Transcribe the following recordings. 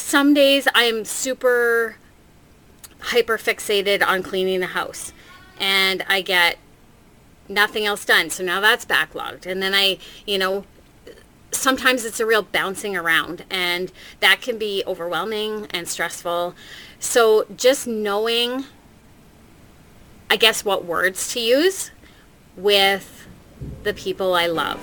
some days I'm super hyper fixated on cleaning the house and I get nothing else done. So now that's backlogged. And then I, you know, sometimes it's a real bouncing around and that can be overwhelming and stressful. So just knowing, I guess, what words to use with the people I love.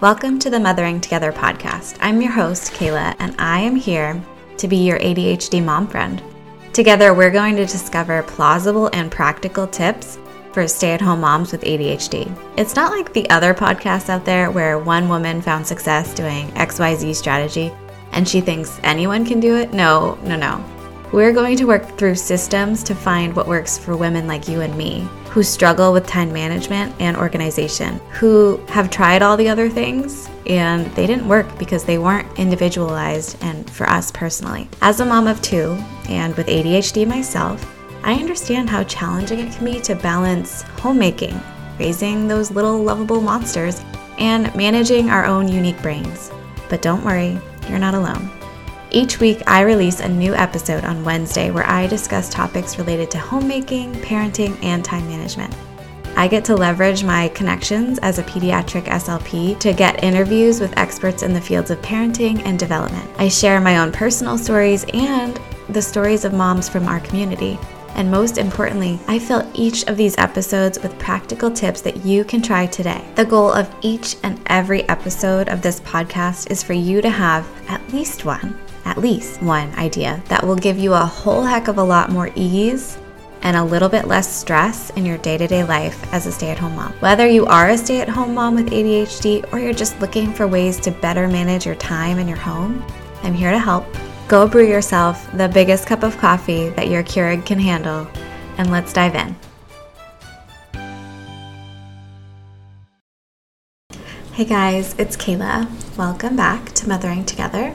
Welcome to the Mothering Together podcast. I'm your host, Kayla, and I am here to be your ADHD mom friend. Together, we're going to discover plausible and practical tips for stay at home moms with ADHD. It's not like the other podcasts out there where one woman found success doing XYZ strategy and she thinks anyone can do it. No, no, no. We're going to work through systems to find what works for women like you and me who struggle with time management and organization, who have tried all the other things and they didn't work because they weren't individualized and for us personally. As a mom of two and with ADHD myself, I understand how challenging it can be to balance homemaking, raising those little lovable monsters, and managing our own unique brains. But don't worry, you're not alone. Each week, I release a new episode on Wednesday where I discuss topics related to homemaking, parenting, and time management. I get to leverage my connections as a pediatric SLP to get interviews with experts in the fields of parenting and development. I share my own personal stories and the stories of moms from our community. And most importantly, I fill each of these episodes with practical tips that you can try today. The goal of each and every episode of this podcast is for you to have at least one at least one idea that will give you a whole heck of a lot more ease and a little bit less stress in your day to day life as a stay at home mom. Whether you are a stay at home mom with ADHD or you're just looking for ways to better manage your time in your home, I'm here to help. Go brew yourself the biggest cup of coffee that your Keurig can handle, and let's dive in. Hey guys, it's Kayla. Welcome back to Mothering Together.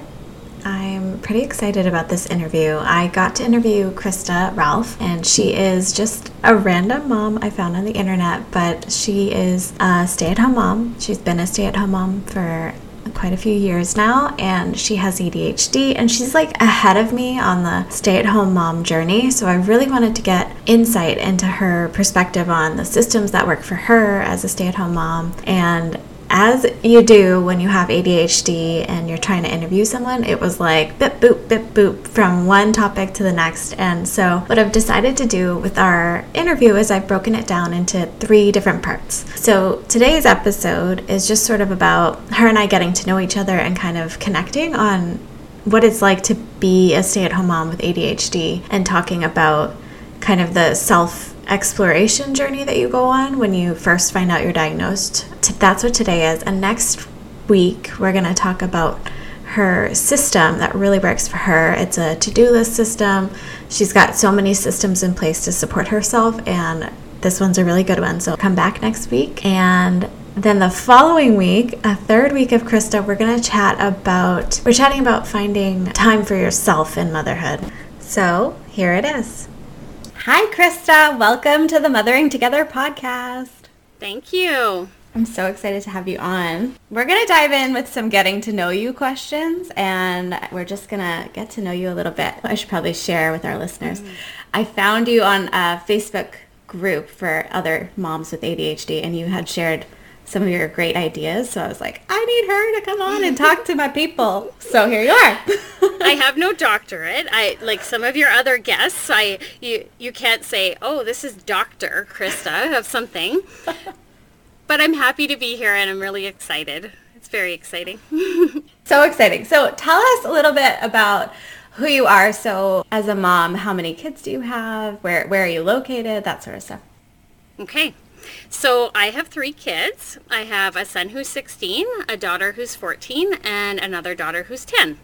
Pretty excited about this interview. I got to interview Krista Ralph, and she is just a random mom I found on the internet, but she is a stay at home mom. She's been a stay at home mom for quite a few years now and she has ADHD and she's like ahead of me on the stay at home mom journey. So I really wanted to get insight into her perspective on the systems that work for her as a stay at home mom and as you do when you have ADHD and you're trying to interview someone, it was like bip boop, bip boop from one topic to the next. And so, what I've decided to do with our interview is I've broken it down into three different parts. So, today's episode is just sort of about her and I getting to know each other and kind of connecting on what it's like to be a stay at home mom with ADHD and talking about kind of the self exploration journey that you go on when you first find out you're diagnosed. That's what today is. And next week, we're going to talk about her system that really works for her. It's a to do list system. She's got so many systems in place to support herself, and this one's a really good one. So come back next week. And then the following week, a third week of Krista, we're going to chat about, we're chatting about finding time for yourself in motherhood. So here it is. Hi, Krista. Welcome to the Mothering Together podcast. Thank you. I'm so excited to have you on. We're going to dive in with some getting to know you questions, and we're just going to get to know you a little bit. I should probably share with our listeners. Mm-hmm. I found you on a Facebook group for other moms with ADHD, and you had shared some of your great ideas. So I was like, I need her to come on and talk to my people. So here you are. I have no doctorate. I like some of your other guests. I you you can't say, "Oh, this is Dr. Krista of something." But I'm happy to be here and I'm really excited. It's very exciting. so exciting. So tell us a little bit about who you are. So as a mom, how many kids do you have? Where where are you located? That sort of stuff. Okay. So I have three kids. I have a son who's 16, a daughter who's 14, and another daughter who's 10.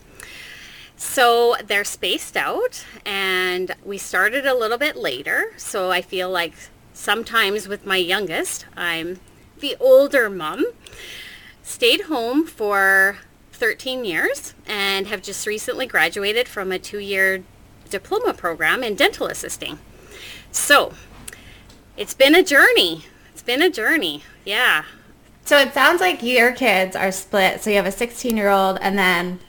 So they're spaced out and we started a little bit later. So I feel like sometimes with my youngest, I'm the older mom. Stayed home for 13 years and have just recently graduated from a two-year diploma program in dental assisting. So it's been a journey. Been a journey. Yeah. So it sounds like your kids are split. So you have a 16 year old and then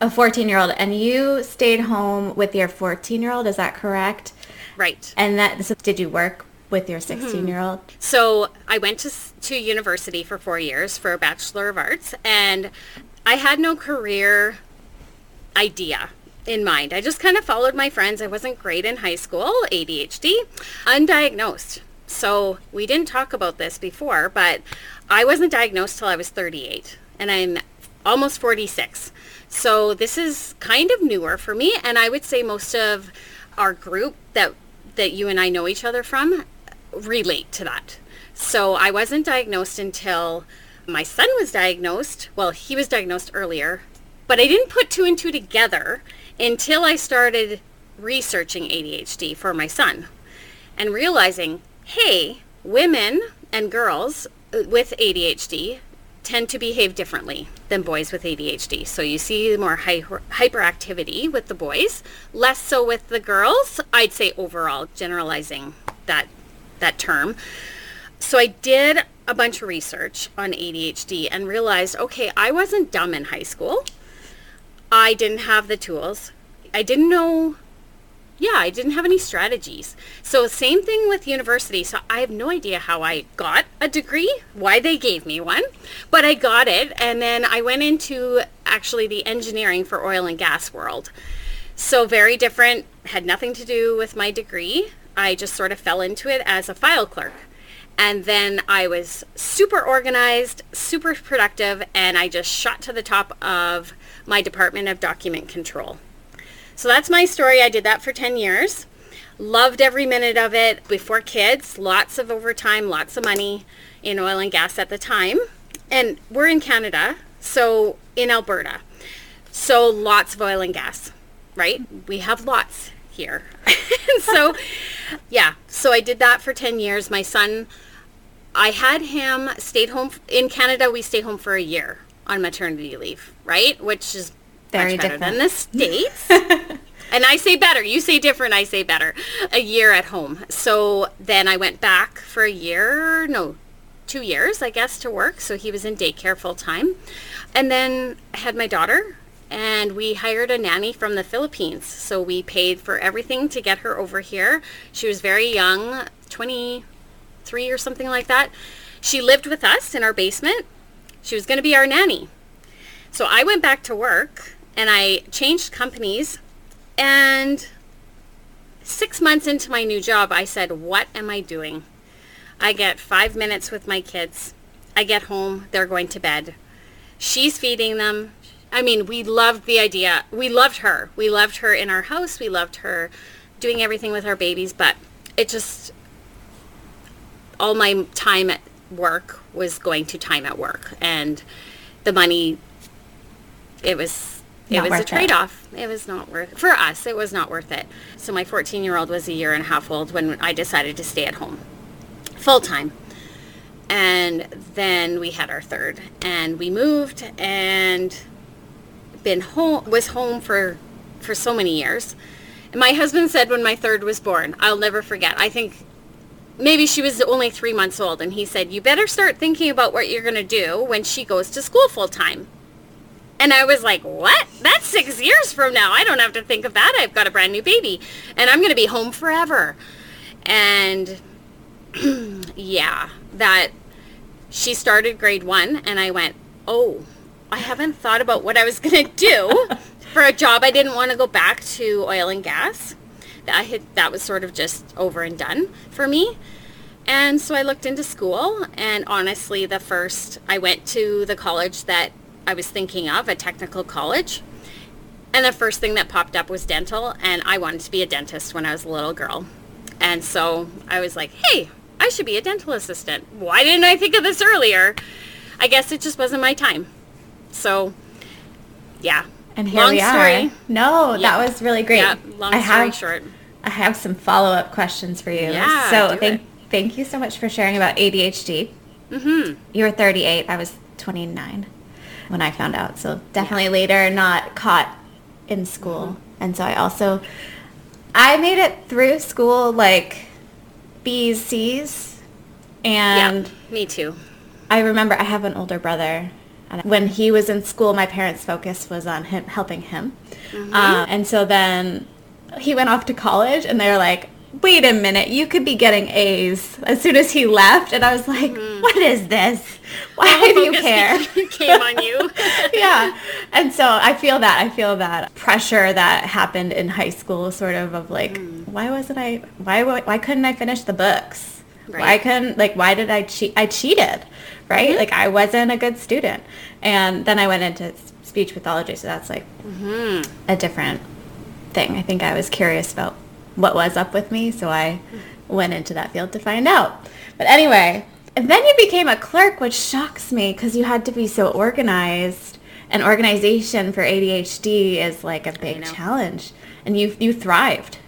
a 14 year old and you stayed home with your 14 year old. Is that correct? Right. And that, so did you work with your mm-hmm. 16 year old? So I went to, to university for four years for a Bachelor of Arts and I had no career idea in mind. I just kind of followed my friends. I wasn't great in high school, ADHD, undiagnosed. So we didn't talk about this before, but I wasn't diagnosed till I was 38 and I'm almost 46. So this is kind of newer for me and I would say most of our group that that you and I know each other from relate to that. So I wasn't diagnosed until my son was diagnosed. Well, he was diagnosed earlier, but I didn't put two and two together until I started researching ADHD for my son and realizing, hey, women and girls with ADHD tend to behave differently than boys with ADHD. So you see more hy- hyperactivity with the boys, less so with the girls. I'd say overall, generalizing that that term. So I did a bunch of research on ADHD and realized, okay, I wasn't dumb in high school. I didn't have the tools. I didn't know yeah, I didn't have any strategies. So same thing with university. So I have no idea how I got a degree, why they gave me one, but I got it. And then I went into actually the engineering for oil and gas world. So very different, had nothing to do with my degree. I just sort of fell into it as a file clerk. And then I was super organized, super productive, and I just shot to the top of my department of document control. So that's my story. I did that for 10 years. Loved every minute of it. Before kids, lots of overtime, lots of money in oil and gas at the time. And we're in Canada, so in Alberta. So lots of oil and gas, right? We have lots here. so yeah, so I did that for 10 years. My son, I had him stayed home in Canada. We stay home for a year on maternity leave, right? Which is Very different. than the States. and I say better. You say different. I say better. A year at home. So then I went back for a year. No, two years, I guess, to work. So he was in daycare full time. And then I had my daughter and we hired a nanny from the Philippines. So we paid for everything to get her over here. She was very young, 23 or something like that. She lived with us in our basement. She was going to be our nanny. So I went back to work and I changed companies and six months into my new job, I said, what am I doing? I get five minutes with my kids. I get home, they're going to bed. She's feeding them. I mean, we loved the idea. We loved her. We loved her in our house. We loved her doing everything with our babies, but it just, all my time at work was going to time at work. And the money, it was, it Not was a trade-off. It was not worth, for us, it was not worth it. So my 14-year-old was a year and a half old when I decided to stay at home full time. And then we had our third and we moved and been home was home for for so many years. And my husband said when my third was born, I'll never forget. I think maybe she was only 3 months old and he said, "You better start thinking about what you're going to do when she goes to school full time." And I was like, "What? That's 6 years from now. I don't have to think of that. I've got a brand new baby and I'm going to be home forever." And yeah, that she started grade one and I went, oh, I haven't thought about what I was going to do for a job. I didn't want to go back to oil and gas. That had, that was sort of just over and done for me. And so I looked into school and honestly, the first, I went to the college that I was thinking of, a technical college. And the first thing that popped up was dental and I wanted to be a dentist when I was a little girl. And so I was like, hey, I should be a dental assistant. Why didn't I think of this earlier? I guess it just wasn't my time. So, yeah. And here long we are. No, Yeah. that was really great. Yeah, long I story have, short. I have some follow-up questions for you. Yeah, So thank it. thank you so much for sharing about ADHD. Mm-hmm. You were 38. I was 29 when I found out. So definitely later, not caught in school. Mm-hmm. And so I also, I made it through school like B's, C's. And yeah, me too. I remember I have an older brother. And when he was in school, my parents' focus was on him helping him. Mm-hmm. Uh, and so then he went off to college, and they were like, wait a minute, you could be getting A's as soon as he left. And I was like, mm-hmm. what is this? Why do you care? came on you. yeah. And so I feel that. I feel that pressure that happened in high school sort of of like, mm. why wasn't I, why, why couldn't I finish the books? Right. Why couldn't, like, why did I cheat? I cheated, right? Mm-hmm. Like I wasn't a good student. And then I went into speech pathology. So that's like mm-hmm. a different thing. I think I was curious about what was up with me, so I went into that field to find out. But anyway, and then you became a clerk, which shocks me because you had to be so organized. And organization for ADHD is like a big challenge, and you you thrived.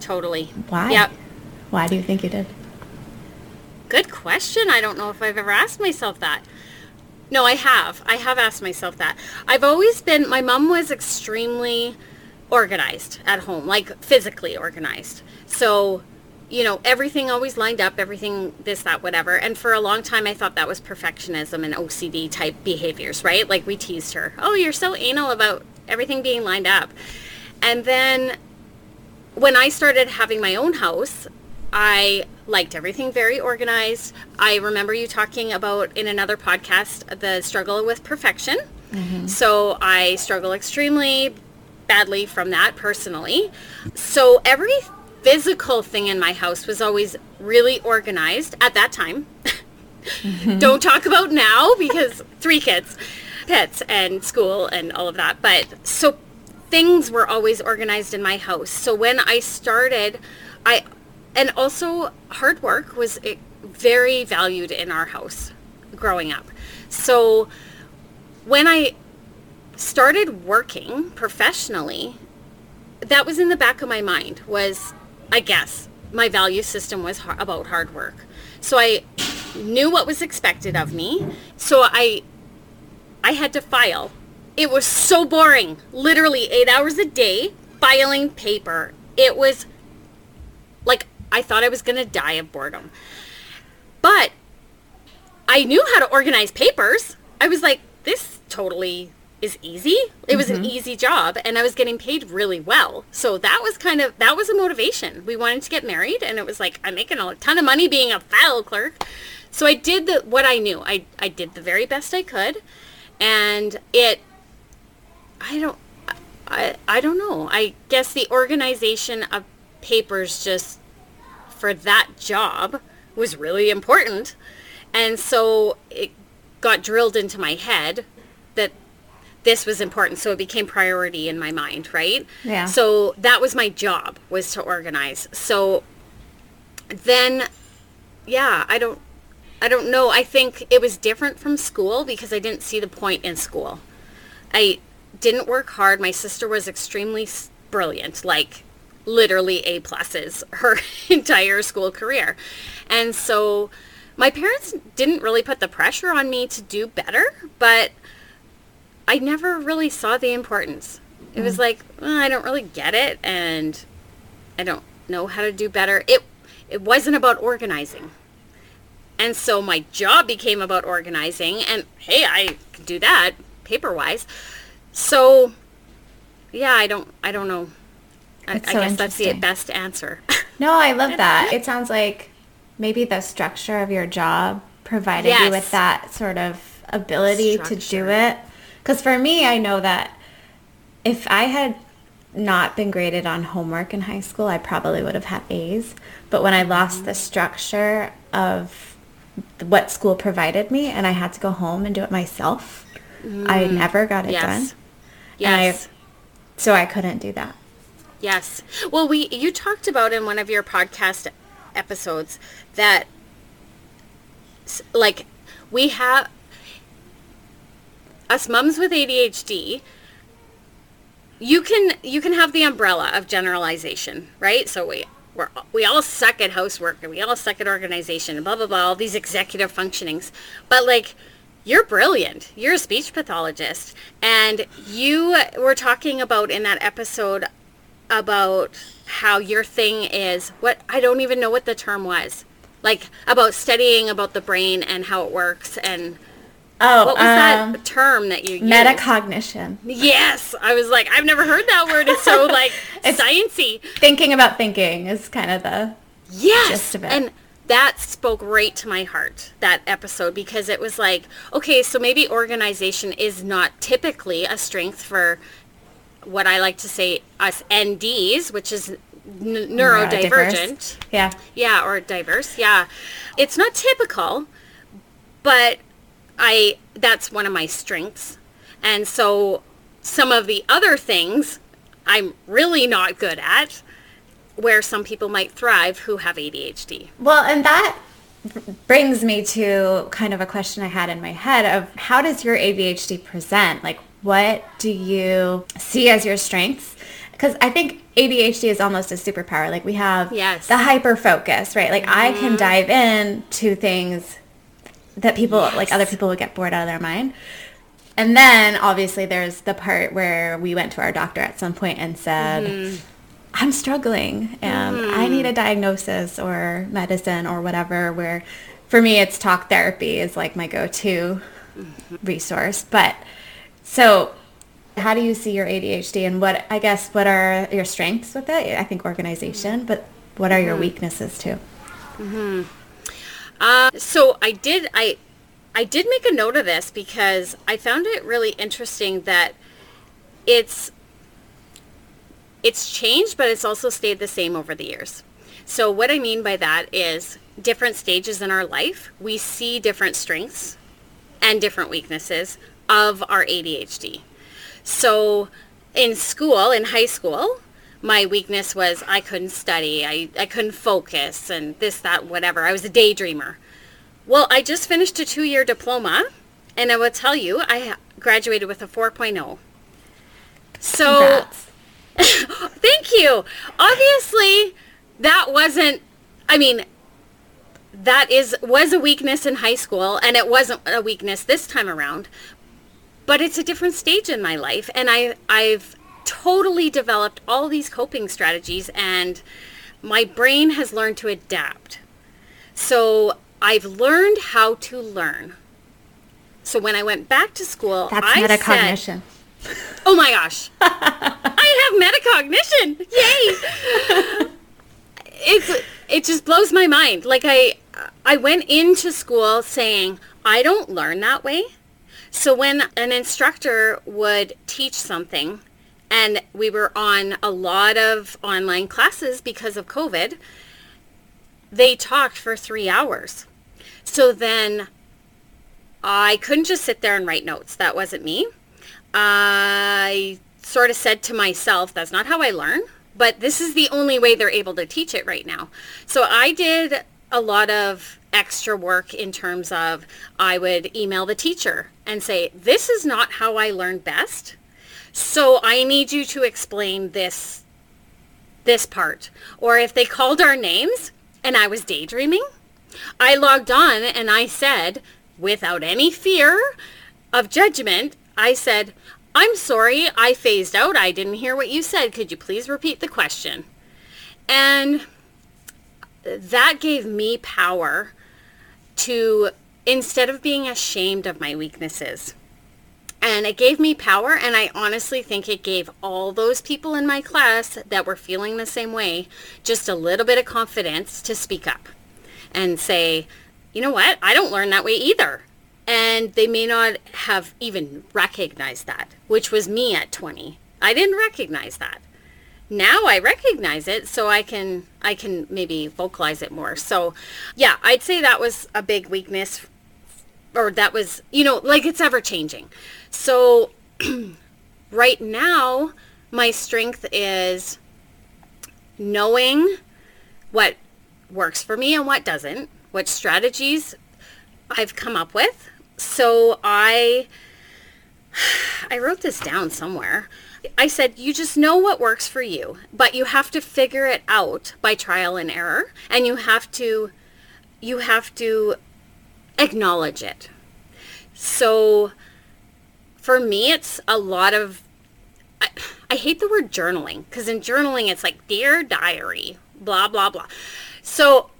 Totally. Why? Yep. Why do you think you did? Good question. I don't know if I've ever asked myself that. No, I have. I have asked myself that. I've always been, my mom was extremely organized at home, like physically organized. So, you know, everything always lined up, everything this, that, whatever. And for a long time, I thought that was perfectionism and OCD type behaviors, right? Like we teased her, oh, you're so anal about everything being lined up. And then when I started having my own house, I liked everything very organized. I remember you talking about in another podcast the struggle with perfection. Mm-hmm. So I struggle extremely badly from that personally. So every physical thing in my house was always really organized at that time. Mm-hmm. Don't talk about now because three kids, pets and school and all of that. But so things were always organized in my house. So when I started, I, and also hard work was eh, very valued in our house growing up. So when I started working professionally, that was in the back of my mind was, I guess, my value system was about hard work. So I knew what was expected of me. So I, I had to file. It was so boring. Literally eight hours a day filing paper. It was like I thought I was going to die of boredom. But I knew how to organize papers. I was like, this totally is easy. It was mm-hmm. an easy job and I was getting paid really well. So that was kind of that was a motivation. We wanted to get married and it was like I'm making a ton of money being a file clerk. So I did the what I knew. I I did the very best I could and it I don't I I don't know. I guess the organization of papers just for that job was really important. And so it got drilled into my head this was important so it became priority in my mind right? Yeah. So that was my job was to organize. So then yeah i don't i don't know. I think it was different from school because i didn't see the point in school. I didn't work hard. My sister was extremely brilliant like literally a pluses her entire school career. And so my parents didn't really put the pressure on me to do better but I never really saw the importance. It mm. was like well, I don't really get it, and I don't know how to do better. It it wasn't about organizing, and so my job became about organizing. And hey, I could do that paper wise. So yeah, I don't I don't know. I, I guess that's the best answer. no, I love that. It sounds like maybe the structure of your job provided yes. you with that sort of ability structure. to do it because for me, I know that if I had not been graded on homework in high school, I probably would have had A's. But when I lost the structure of what school provided me and I had to go home and do it myself, mm. I never got it yes. done. Yes. I, so I couldn't do that. Yes. Well, we you talked about in one of your podcast episodes that like we have us mums with ADHD, you can you can have the umbrella of generalization, right? So we we we all suck at housework and we all suck at organization and blah blah blah all these executive functionings, but like you're brilliant. You're a speech pathologist, and you were talking about in that episode about how your thing is what I don't even know what the term was, like about studying about the brain and how it works and Oh, what was um, that term that you used? Metacognition. Yes, I was like, I've never heard that word. It's so like It's- sciencey. Thinking about thinking is kind of the Yes, gist of it. and that spoke right to my heart. That episode because it was like, okay, so maybe organization is not typically a strength for what I like to say us NDs, which is n- neurodivergent. Yeah. Yeah, or diverse. Yeah. It's not typical, but I that's one of my strengths. And so some of the other things I'm really not good at where some people might thrive who have ADHD. Well, and that brings me to kind of a question I had in my head of how does your ADHD present? Like, what do you see as your strengths? Because I think ADHD is almost a superpower. Like we have Yes. the hyper focus, right? Like I can mm-hmm. dive in to things that people, like other people would get bored out of their mind. And then obviously there's the part where we went to our doctor at some point and said, mm-hmm. I'm struggling and I need a mm-hmm. diagnosis or medicine or whatever where for me it's talk therapy is like my go-to mm-hmm. resource. But so how do you see your ADHD and what I guess what are your strengths with it? I think organization, but what are your weaknesses too? Uh, so I did I I did make a note of this because I found it really interesting that it's it's changed but it's also stayed the same over the years. So what I mean by that is different stages in our life, we see different strengths and different weaknesses of our ADHD. So in school, in high school, my weakness was I couldn't study, I, I couldn't focus, and this, that, whatever. I was a daydreamer. Well, I just finished a two-year diploma, and I will tell you, I graduated with a 4.0. So, thank you. Obviously, that wasn't, I mean, that is was a weakness in high school and it wasn't a weakness this time around but it's a different stage in my life and I I've totally developed all these coping strategies and my brain has learned to adapt. So I've learned how to learn. So when I went back to school, That's I said, metacognition. Oh my gosh. I have metacognition. Yay. it's it just blows my mind. Like I I went into school saying I don't learn that way. So when an instructor would teach something and we were on a lot of online classes because of COVID, they talked for 3 hours. So then I couldn't just sit there and write notes. That wasn't me. I sort of said to myself, that's not how I learn, but this is the only way they're able to teach it right now. So I did a lot of extra work in terms of I would email the teacher and say, this is not how I learn best. So I need you to explain this this part. Or if they called our names and I was daydreaming, I logged on and I said, without any fear of judgment, I said, I'm sorry, I phased out. I didn't hear what you said. Could you please repeat the question? And that gave me power to, instead of being ashamed of my weaknesses, and it gave me power and I honestly think it gave all those people in my class that were feeling the same way just a little bit of confidence to speak up and say, you know what, I don't learn that way either. And they may not have even recognized that, which was me at 20. I didn't recognize that. Now I recognize it so I can I can maybe vocalize it more. So, yeah, I'd say that was a big weakness or that was, you know, like it's ever changing. So right now, my strength is knowing what works for me and what doesn't, what strategies I've come up with. So I I wrote this down somewhere. I said, you just know what works for you, but you have to figure it out by trial and error and you have to you have to acknowledge it. So for me, it's a lot of, I, I hate the word journaling because in journaling, it's like dear diary, blah, blah, blah. So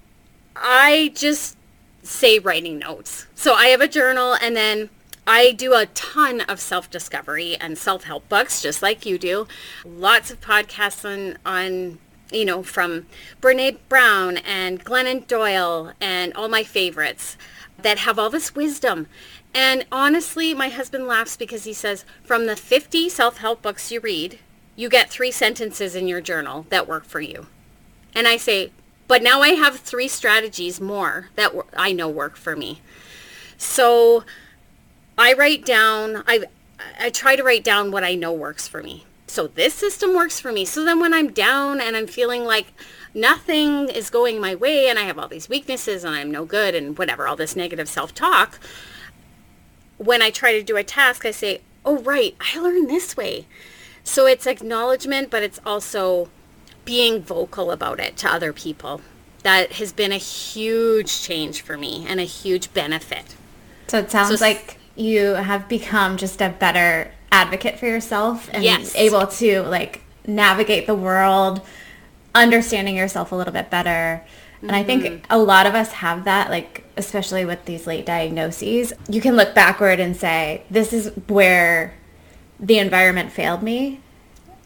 I just say writing notes. So I have a journal and then I do a ton of self-discovery and self-help books, just like you do. Lots of podcasts on, on you know, from Brene Brown and Glennon Doyle and all my favorites that have all this wisdom. And honestly, my husband laughs because he says, from the 50 self-help books you read, you get three sentences in your journal that work for you. And I say, but now I have three strategies more that I know work for me. So I write down, I, I try to write down what I know works for me. So this system works for me. So then when I'm down and I'm feeling like nothing is going my way and I have all these weaknesses and I'm no good and whatever, all this negative self-talk, when I try to do a task, I say, oh, right, I learned this way. So it's acknowledgement, but it's also being vocal about it to other people. That has been a huge change for me and a huge benefit. So it sounds so, like you have become just a better advocate for yourself and yes. able to like navigate the world, understanding yourself a little bit better. And mm-hmm. I think mm-hmm. a lot of us have that, like, especially with these late diagnoses. You can look backward and say, this is where the environment failed me.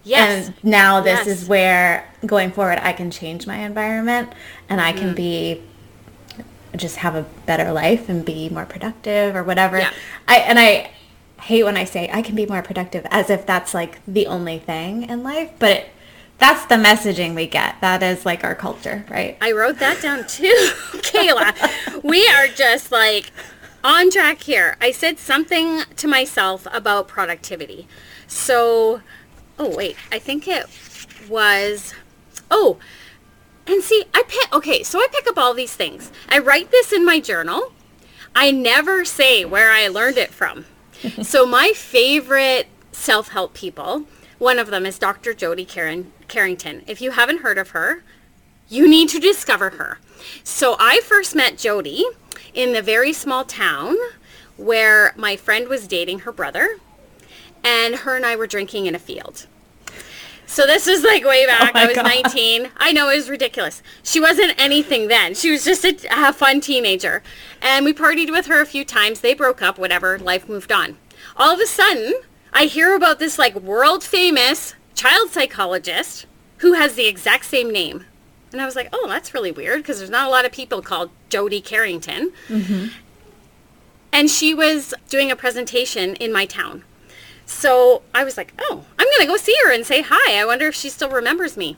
Yes. And now this yes. is where going forward I can change my environment and I can mm. be just have a better life and be more productive or whatever. Yeah. I and I hate when I say I can be more productive as if that's like the only thing in life, but it, that's the messaging we get. That is like our culture, right? I wrote that down too, Kayla. we are just like on track here. I said something to myself about productivity. So, oh wait, I think it was, oh, and see, I pick, okay, so I pick up all these things. I write this in my journal. I never say where I learned it from. so my favorite self-help people, one of them is Dr. Jody Carrington. If you haven't heard of her, you need to discover her. So I first met Jody in the very small town where my friend was dating her brother and her and I were drinking in a field. So this was like way oh back. Oh I was God. 19. I know it was ridiculous. She wasn't anything then. She was just a, a fun teenager. And we partied with her a few times. They broke up, whatever. Life moved on. All of a sudden, I hear about this like world famous child psychologist who has the exact same name. And I was like, oh, that's really weird because there's not a lot of people called Jody Carrington. Mm-hmm. And she was doing a presentation in my town. So I was like, oh, I'm going to go see her and say hi. I wonder if she still remembers me.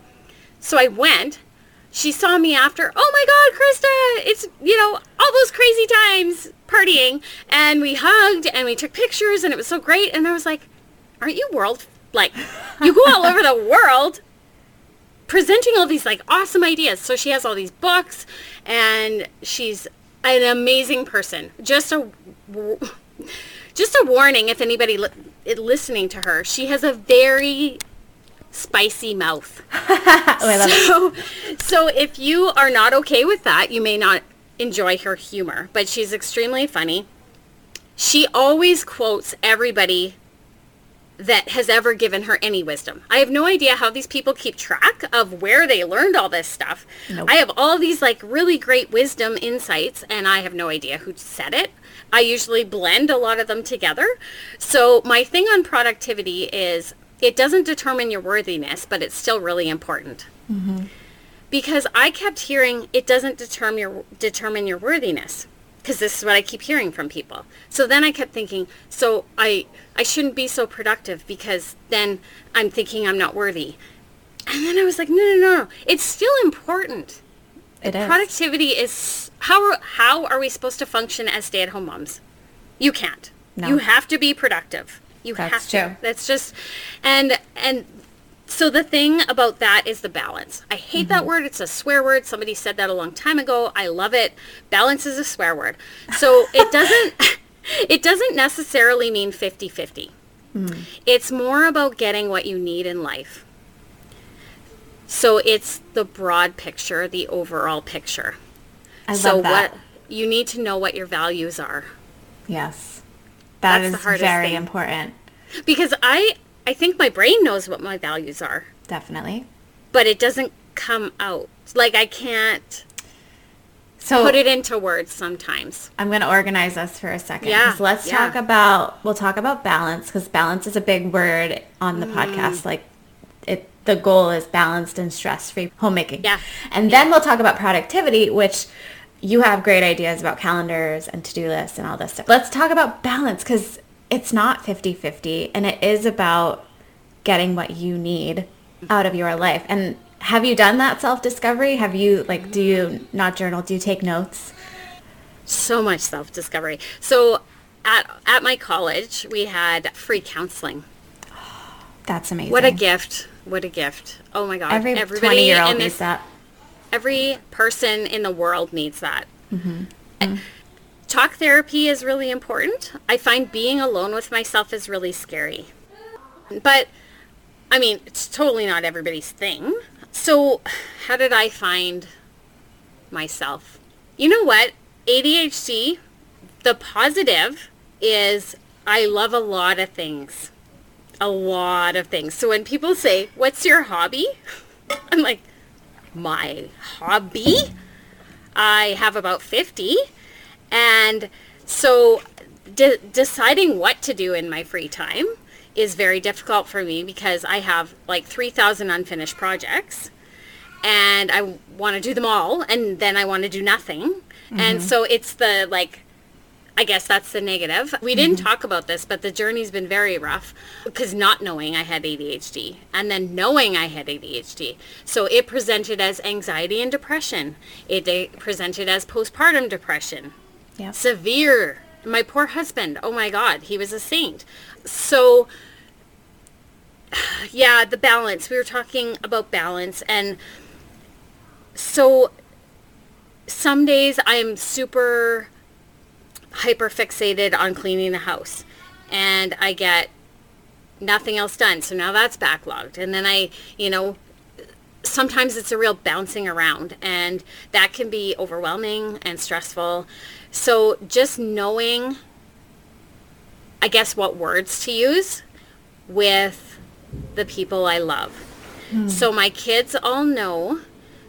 So I went. She saw me after, oh my God, Krista, it's, you know, all those crazy times partying. And we hugged and we took pictures and it was so great. And I was like, aren't you world, like, you go all over the world presenting all these like awesome ideas. So she has all these books and she's an amazing person. Just a just a warning if anybody li- listening to her, she has a very spicy mouth. oh, so, so if you are not okay with that, you may not enjoy her humor, but she's extremely funny. She always quotes everybody that has ever given her any wisdom. I have no idea how these people keep track of where they learned all this stuff. Nope. I have all these like really great wisdom insights and I have no idea who said it. I usually blend a lot of them together. So my thing on productivity is it doesn't determine your worthiness, but it's still really important. Mm-hmm. Because I kept hearing it doesn't determine your determine your worthiness because this is what I keep hearing from people. So then I kept thinking, so I I shouldn't be so productive because then I'm thinking I'm not worthy. And then I was like, no, no, no, no. It's still important. It is. Productivity is how are, how are we supposed to function as stay-at-home moms? You can't. No. You have to be productive. You That's have to. True. That's just and and so the thing about that is the balance. I hate mm-hmm. that word. It's a swear word. Somebody said that a long time ago. I love it. Balance is a swear word. So it doesn't it doesn't necessarily mean 50-50. Mm. It's more about getting what you need in life. So it's the broad picture, the overall picture. I love so that. what you need to know what your values are. Yes. That That's is very thing. important. Because I I think my brain knows what my values are. Definitely. But it doesn't come out. Like I can't So put it into words sometimes. I'm going to organize us for a second. Yeah, Let's yeah. talk about, we'll talk about balance because balance is a big word on the Mm. podcast. Like it, the goal is balanced and stress-free homemaking. Yeah. And then we'll talk about productivity, which you have great ideas about calendars and to-do lists and all this stuff. Let's talk about balance because it's not 50-50 and it is about getting what you need out of your life. And have you done that self-discovery? Have you, like, do you not journal? Do you take notes? So much self-discovery. So at, at my college, we had free counseling. That's amazing. What a gift. What a gift. Oh my God. Every Everybody 20 year old needs that. Every person in the world needs that. Mm-hmm. Uh, Talk therapy is really important. I find being alone with myself is really scary. But, I mean, it's totally not everybody's thing. So, how did I find myself? You know what? ADHD, the positive is I love a lot of things. A lot of things. So when people say, what's your hobby? I'm like, my hobby? I have about 50. And so de- deciding what to do in my free time is very difficult for me because I have like 3,000 unfinished projects and I want to do them all and then I want to do nothing. And mm-hmm. so it's the like I guess that's the negative. We didn't mm-hmm. talk about this, but the journey's been very rough because not knowing I had ADHD and then knowing I had ADHD. So it presented as anxiety and depression. It presented as postpartum depression. Yep. Severe. My poor husband. Oh my God, he was a saint. So yeah, the balance. We were talking about balance and so some days I'm super hyper fixated on cleaning the house and I get nothing else done. So now that's backlogged. And then I, you know, sometimes it's a real bouncing around and that can be overwhelming and stressful. So just knowing, I guess, what words to use with the people I love. Hmm. So my kids all know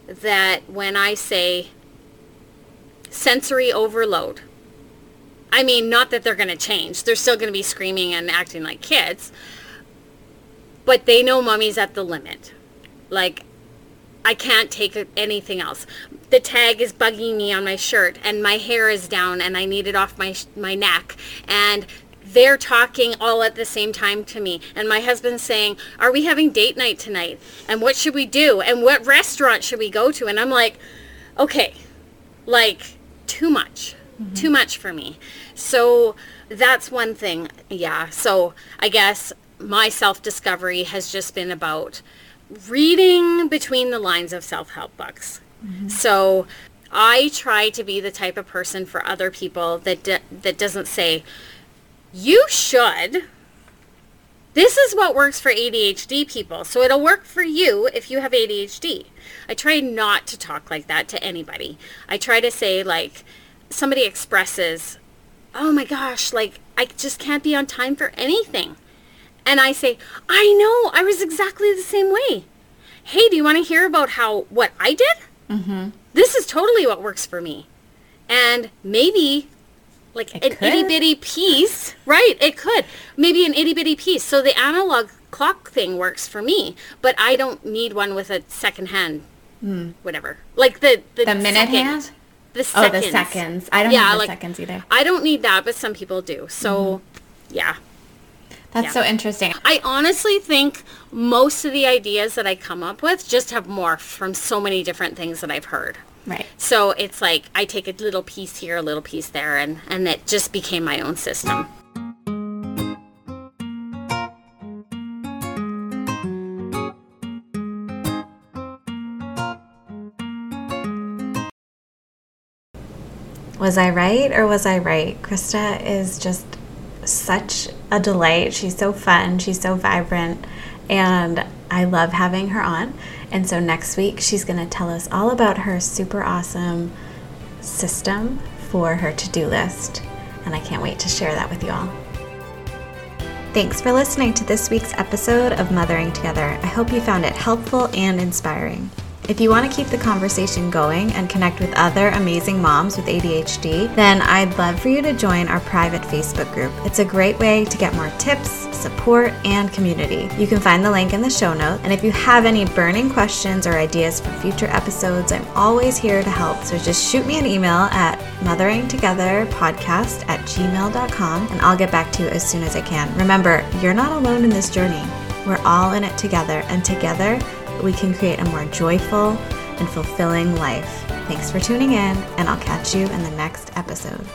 that when I say sensory overload, I mean, not that they're going to change. They're still going to be screaming and acting like kids. But they know mommy's at the limit. Like, I can't take anything else. The tag is bugging me on my shirt and my hair is down and I need it off my, my neck. And they're talking all at the same time to me. And my husband's saying, are we having date night tonight? And what should we do? And what restaurant should we go to? And I'm like, okay, like too much too much for me so that's one thing yeah so i guess my self-discovery has just been about reading between the lines of self-help books mm-hmm. so i try to be the type of person for other people that d- that doesn't say you should this is what works for ADHD people. So it'll work for you if you have ADHD. I try not to talk like that to anybody. I try to say like somebody expresses, "Oh my gosh, like I just can't be on time for anything." And I say, "I know. I was exactly the same way." Hey, do you want to hear about how what I did? Mm-hmm. This is totally what works for me. And maybe like It an could. itty bitty piece, right? It could maybe an itty bitty piece. So the analog clock thing works for me, but I don't need one with a second hand, whatever. Like the the. The minute second- hand? The Oh, the seconds. I don't Yeah, have the like- seconds either. I don't need that, but some people do. So, mm-hmm. yeah. That's yeah. so interesting. I honestly think most of the ideas that I come up with just have morphed from so many different things that I've heard. Right. So it's like I take a little piece here, a little piece there, and, and it just became my own system. Was I right or was I right? Krista is just such a delight. She's so fun. She's so vibrant. And I love having her on. And so next week, she's going to tell us all about her super awesome system for her to do list. And I can't wait to share that with you all. Thanks for listening to this week's episode of Mothering Together. I hope you found it helpful and inspiring. If you want to keep the conversation going and connect with other amazing moms with ADHD, then I'd love for you to join our private Facebook group. It's a great way to get more tips, support, and community. You can find the link in the show note. And if you have any burning questions or ideas for future episodes, I'm always here to help. So just shoot me an email at motheringtogetherpodcast at gmail.com and I'll get back to you as soon as I can. Remember, you're not alone in this journey. We're all in it together, and together we can create a more joyful and fulfilling life. Thanks for tuning in, and I'll catch you in the next episode.